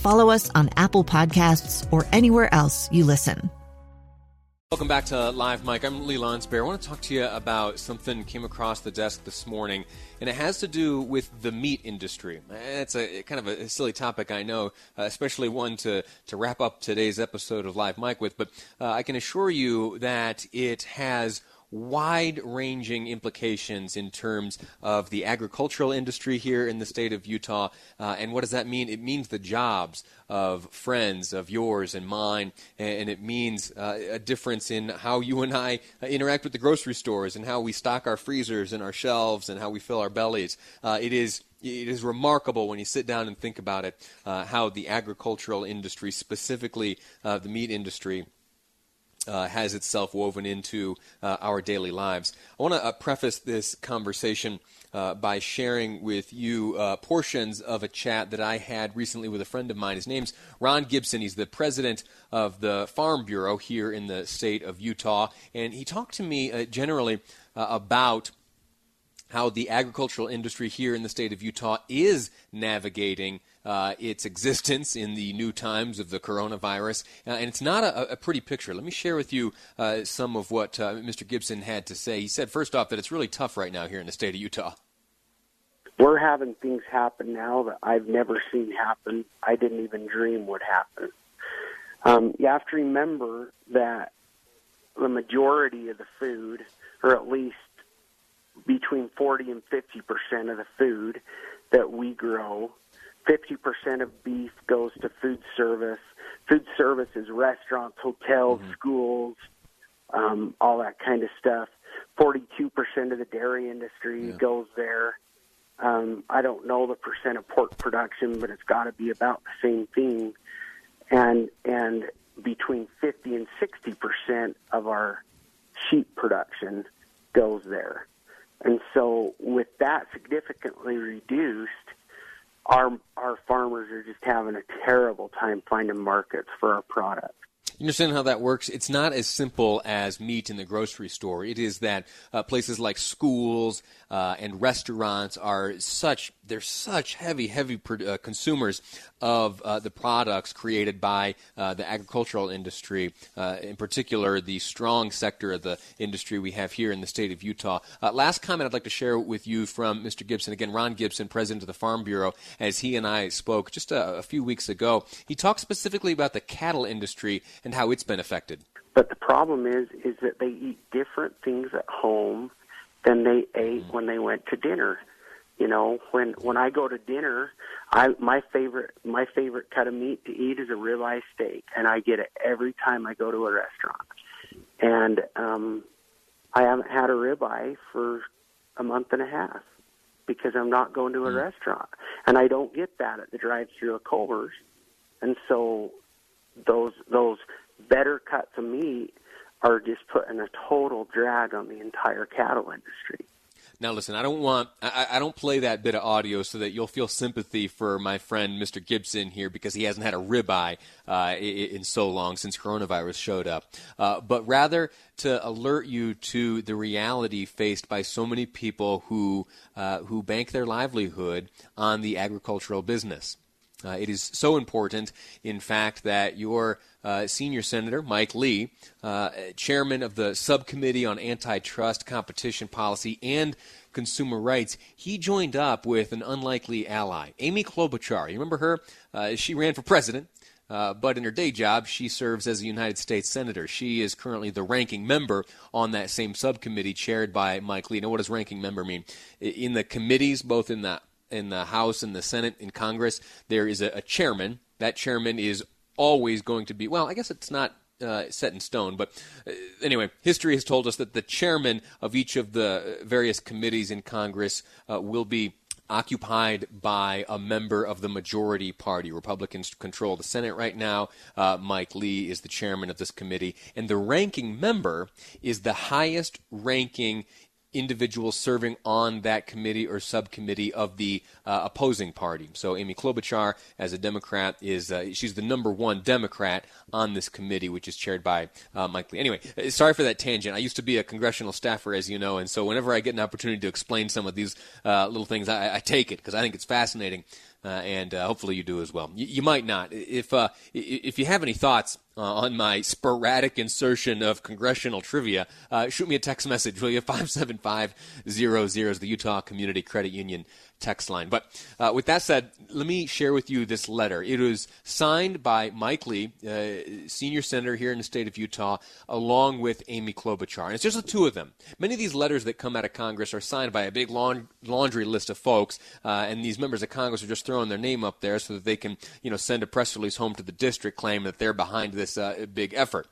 follow us on Apple Podcasts, or anywhere else you listen. Welcome back to Live Mic. I'm Lee Lonsberry. I want to talk to you about something came across the desk this morning, and it has to do with the meat industry. It's a kind of a silly topic, I know, uh, especially one to, to wrap up today's episode of Live Mic with, but uh, I can assure you that it has wide ranging implications in terms of the agricultural industry here in the state of Utah. Uh, and what does that mean? It means the jobs of friends of yours and mine, and it means uh, a difference in how you and I interact with the grocery stores and how we stock our freezers and our shelves and how we fill our bellies. Uh, it is it is remarkable when you sit down and think about it uh, how the agricultural industry, specifically uh, the meat industry, uh, has itself woven into uh, our daily lives. I want to uh, preface this conversation uh, by sharing with you uh, portions of a chat that I had recently with a friend of mine. His name's Ron Gibson. He's the president of the Farm Bureau here in the state of Utah, and he talked to me uh, generally about how the agricultural industry here in the state of Utah is navigating uh, its existence in the new times of the coronavirus. Uh, and it's not a, a, pretty picture. Let me share with you uh, some of what uh, Mr. Gibson had to say. He said, first off, that it's really tough right now here in the state of Utah. We're having things happen now that I've never seen happen. I didn't even dream would happen. Um, you have to remember that the majority of the food, or at least between 40 and 50 percent of the food that we grow 50% of beef goes to food service. Food service is restaurants, hotels, mm-hmm. schools, um, all that kind of stuff. 42% of the dairy industry yeah. goes there. Um, I don't know the percent of pork production, but it's got to be about the same thing. And and between 50 and 60 percent of our sheep production goes there. And so, with that significantly reduced, our our farmers are just having a terrible time finding markets for our product. You understand how that works? It's not as simple as meat in the grocery store. It is that uh, places like schools uh, and restaurants are such they're such heavy, heavy uh, consumers of uh, the products created by uh, the agricultural industry, uh, in particular the strong sector of the industry we have here in the state of Utah. Last comment I'd like to share with you from Mr. Gibson, again, Ron Gibson, president of the Farm Bureau, as he and I spoke just a, a few weeks ago. He talked specifically about the cattle industry and how it's been affected. But the problem is, is that they eat different things at home than they ate when they went to dinner. You know, when when I go to dinner, I my favorite my favorite cut of meat to eat is a ribeye steak, and I get it every time I go to a restaurant. And um, I haven't had a ribeye for a month and a half because I'm not going to a mm. restaurant, and I don't get that at the drive-through at Culver's. And so, those those better cuts of meat are just putting a total drag on the entire cattle industry. Now, listen, I don't want, I, I, don't play that bit of audio so that you'll feel sympathy for my friend Mr. Gibson here because he hasn't had a ribeye uh, in, so long since coronavirus showed up, uh, but rather to alert you to the reality faced by so many people who uh, who bank their livelihood on the agricultural business. Uh, it is so important, in fact, that your uh, senior senator, Mike Lee, uh, chairman of the subcommittee on antitrust, competition policy, and consumer rights, he joined up with an unlikely ally, Amy Klobuchar. You remember her? Uh, she ran for president. Uh, but in her day job, she serves as a United States Senator. She is currently the ranking member on that same subcommittee chaired by Mike Lee. Now, what does ranking member mean? In the committees, both in the in the House and the Senate in Congress, there is a, a chairman. That chairman is always going to be well. I guess it's not uh, set in stone. But uh, anyway, history has told us that the chairman of each of the various committees in Congress uh, will be occupied by a member of the majority party. Republicans control the Senate right now. Uh, Mike Lee is the chairman of this committee. And the ranking member is the highest ranking individuals serving on that committee or subcommittee of the uh, opposing party. So Amy Klobuchar, as a Democrat, is uh, she's the number one Democrat on this committee, which is chaired by uh, Mike Lee. Anyway, uh, sorry for that tangent. I used to be a congressional staffer, as you know, and so whenever I get an opportunity to explain some of these uh, little things, I, I take it because I think it's fascinating. Uh, and uh, hopefully you do as well. You, you might not. If uh, if you have any thoughts uh, on my sporadic insertion of congressional trivia, uh, shoot me a text message, will you? Five seven five zero zero is the Utah Community Credit Union text line. But uh, with that said, let me share with you this letter. It was signed by Mike Lee, uh, senior senator here in the state of Utah, along with Amy Klobuchar. And it's just the two of them. Many of these letters that come out of Congress are signed by a big laundry list of folks, uh, and these members of Congress are just throwing their name up there so that they can, you know, send a press release home to the district claiming that they're behind this uh, big effort.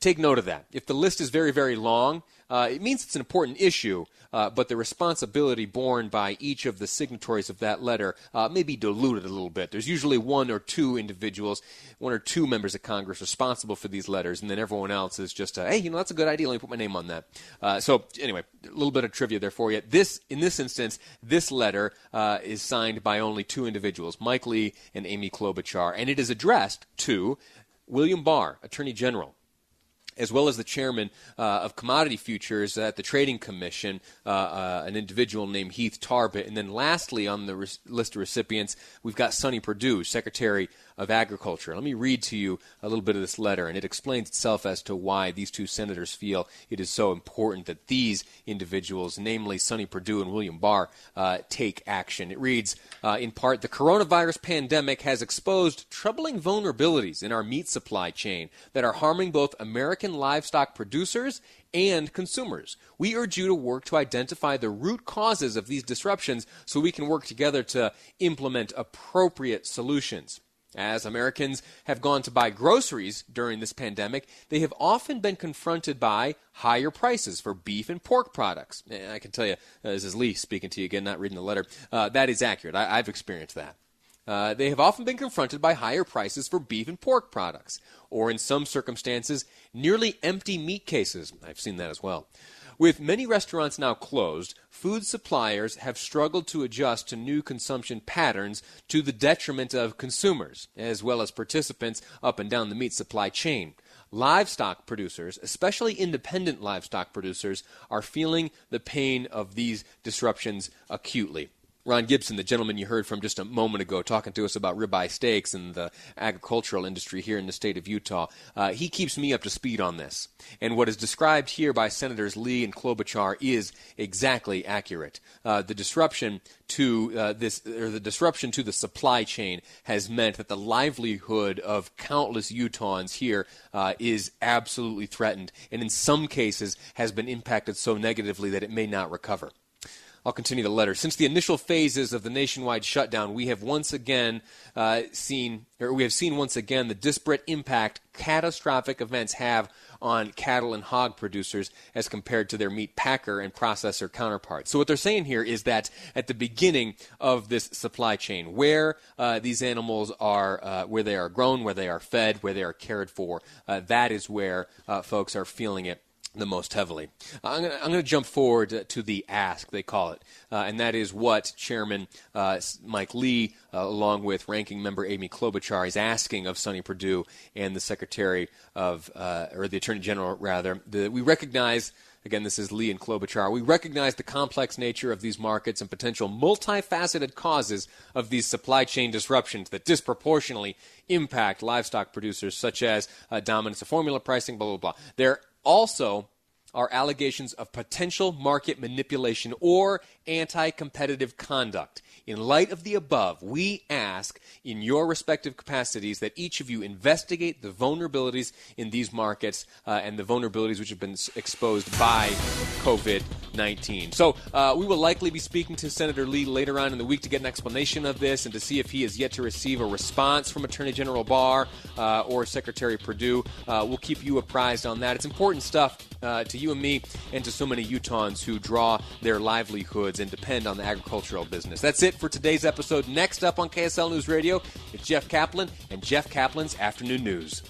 Take note of that. If the list is very, very long, uh, it means it's an important issue, uh, but the responsibility borne by each of the signatories of that letter uh, may be diluted a little bit. There's usually one or two individuals, one or two members of Congress responsible for these letters, and then everyone else is just, hey, you know, that's a good idea. Let me put my name on that. Uh, so anyway, a little bit of trivia there for you. This, in this instance, this letter uh, is signed by only two individuals, Mike Lee and Amy Klobuchar, and it is addressed to William Barr, Attorney General as well as the chairman uh, of commodity futures at the Trading Commission, uh, uh, an individual named Heath Tarbert. And then lastly on the re- list of recipients, we've got Sonny Perdue, Secretary of Agriculture. Let me read to you a little bit of this letter, and it explains itself as to why these two senators feel it is so important that these individuals, namely Sonny Perdue and William Barr, uh, take action. It reads, uh, in part, the coronavirus pandemic has exposed troubling vulnerabilities in our meat supply chain that are harming both American livestock producers and consumers. We urge you to work to identify the root causes of these disruptions so we can work together to implement appropriate solutions. As Americans have gone to buy groceries during this pandemic, they have often been confronted by higher prices for beef and pork products. I can tell you, uh, this is Lee speaking to you again, not reading the letter. Uh, that is accurate. I, have experienced that. Uh, they have often been confronted by higher prices for beef and pork products, or in some circumstances, nearly empty meat cases. I've seen that as well. With many restaurants now closed, food suppliers have struggled to adjust to new consumption patterns to the detriment of consumers, as well as participants up and down the meat supply chain. Livestock producers, especially independent livestock producers, are feeling the pain of these disruptions acutely. Ron Gibson, the gentleman you heard from just a moment ago, talking to us about ribeye steaks and the agricultural industry here in the state of Utah, uh, he keeps me up to speed on this. And what is described here by Senators Lee and Klobuchar is exactly accurate. Uh, the disruption to uh, this, or the disruption to the supply chain, has meant that the livelihood of countless Utahns here uh, is absolutely threatened, and in some cases has been impacted so negatively that it may not recover. I'll continue the letter. Since the initial phases of the nationwide shutdown, we have once again uh, seen, or we have seen once again the disparate impact catastrophic events have on cattle and hog producers as compared to their meat packer and processor counterparts. So what they're saying here is that at the beginning of this supply chain, where uh, these animals are, uh, where they are grown, where they are fed, where they are cared for, uh, that is where uh, folks are feeling it the most heavily. I'm going to jump forward to the ask, they call it, uh, and that is what Chairman uh, Mike Lee, uh, along with Ranking Member Amy Klobuchar, is asking of Sonny Perdue and the Secretary of, uh, or the Attorney General, rather. The, we recognize. Again, this is Lee and Klobuchar. We recognize the complex nature of these markets and potential multifaceted causes of these supply chain disruptions that disproportionately impact livestock producers, such as uh, dominance of formula pricing, blah, blah, blah. There also are allegations of potential market manipulation or anti competitive conduct. In light of the above, we ask in your respective capacities that each of you investigate the vulnerabilities in these markets uh, and the vulnerabilities which have been exposed by COVID 19. So uh, we will likely be speaking to Senator Lee later on in the week to get an explanation of this and to see if he has yet to receive a response from Attorney General Barr uh, or Secretary Perdue. Uh, we'll keep you apprised on that. It's important stuff uh, to you and me and to so many Utahns who draw their livelihoods and depend on the agricultural business. That's it for today's episode. Next up on KSL News Radio, it's Jeff Caplan and Jeff Caplan's Afternoon News.